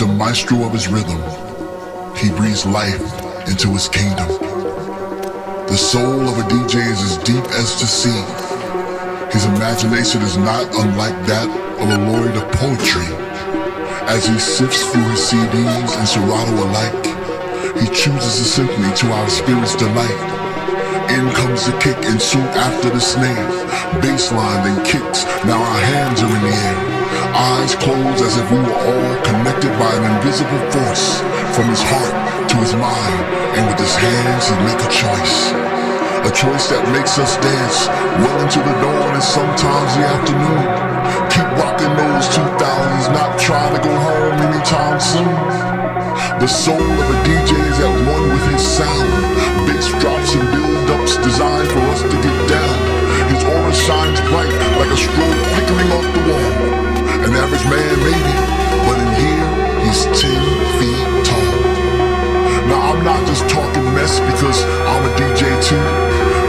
the maestro of his rhythm. He breathes life into his kingdom. The soul of a DJ is as deep as the sea. His imagination is not unlike that of a laureate of poetry. As he sifts through his CDs and Serato alike, he chooses a symphony to our spirit's delight. In comes the kick and soon after the snare. Bassline then kicks, now our hands are in the air. Eyes closed as if we were all connected by an invisible force. From his heart to his mind, and with his hands he'd make a choice. A choice that makes us dance well into the dawn and sometimes the afternoon. Keep rocking those 2000s, not trying to go home anytime soon. The soul of a DJ is at one with his sound. Bass drops and build-ups designed for us to get down. His aura shines bright mess because I'm a DJ too.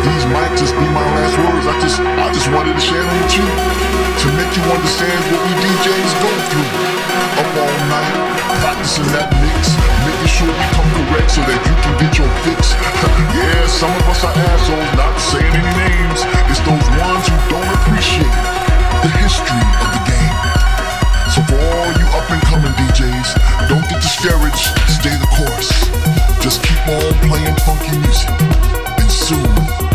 These might just be my last words. I just I just wanted to share them with you. To make you understand what we DJs go through. Up all night, practicing that mix, making sure we come correct so that you can get your fix. yeah, some of us are assholes, not saying any names. It's those ones who don't appreciate the history of the game. So for all you up and coming DJs, don't get discouraged, stay the course. Just keep on playing funky music, and soon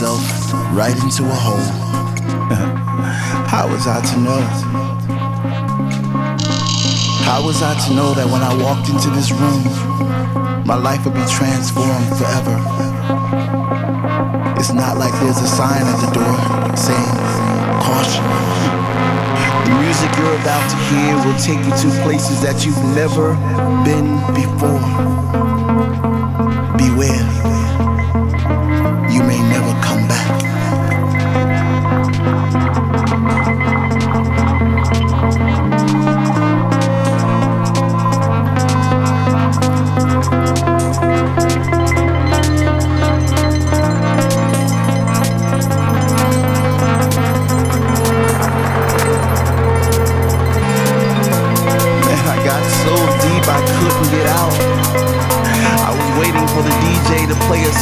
myself right into a hole. How was I to know? How was I to know that when I walked into this room, my life would be transformed forever? It's not like there's a sign at the door saying, caution. The music you're about to hear will take you to places that you've never been before. Beware,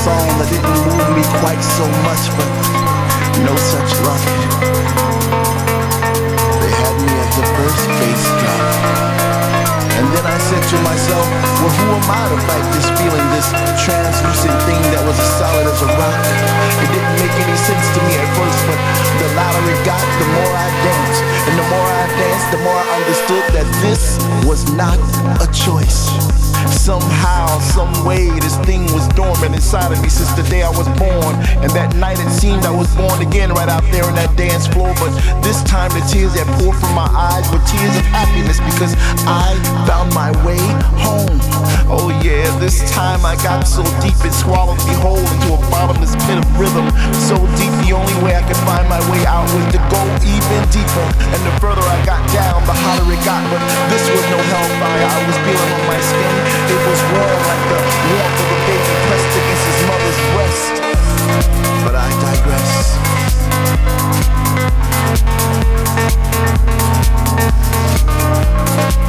song that didn't move me quite so much, but no such luck. They had me at the first bass drop. And then I said to myself, well, who am I to fight this feeling, this translucent thing that was as solid as a rock? It didn't make any sense to me at first, but the louder it got, the more I danced. And the more I danced, the more I understood that this was not a choice. Somehow, some way, this thing was dormant inside of me since the day I was born. And that night it seemed I was born again right out there on that dance floor. But this time the tears that poured from my eyes were tears of happiness because I found my way home. Oh yeah, this time I got so deep it swallowed me whole into a bottomless pit of rhythm. So deep, the only way I could find my way out was to go even deeper. And the further I got down, the hotter it got. But this was no hellfire, I was feeling on my skin. It was warm like the warmth of a baby pressed against his mother's breast. But I digress. Thank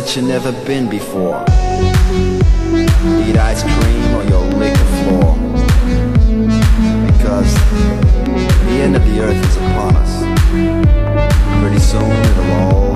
that you never been before. Eat ice cream or you'll lick the floor. Because the end of the earth is upon us. Pretty soon it'll all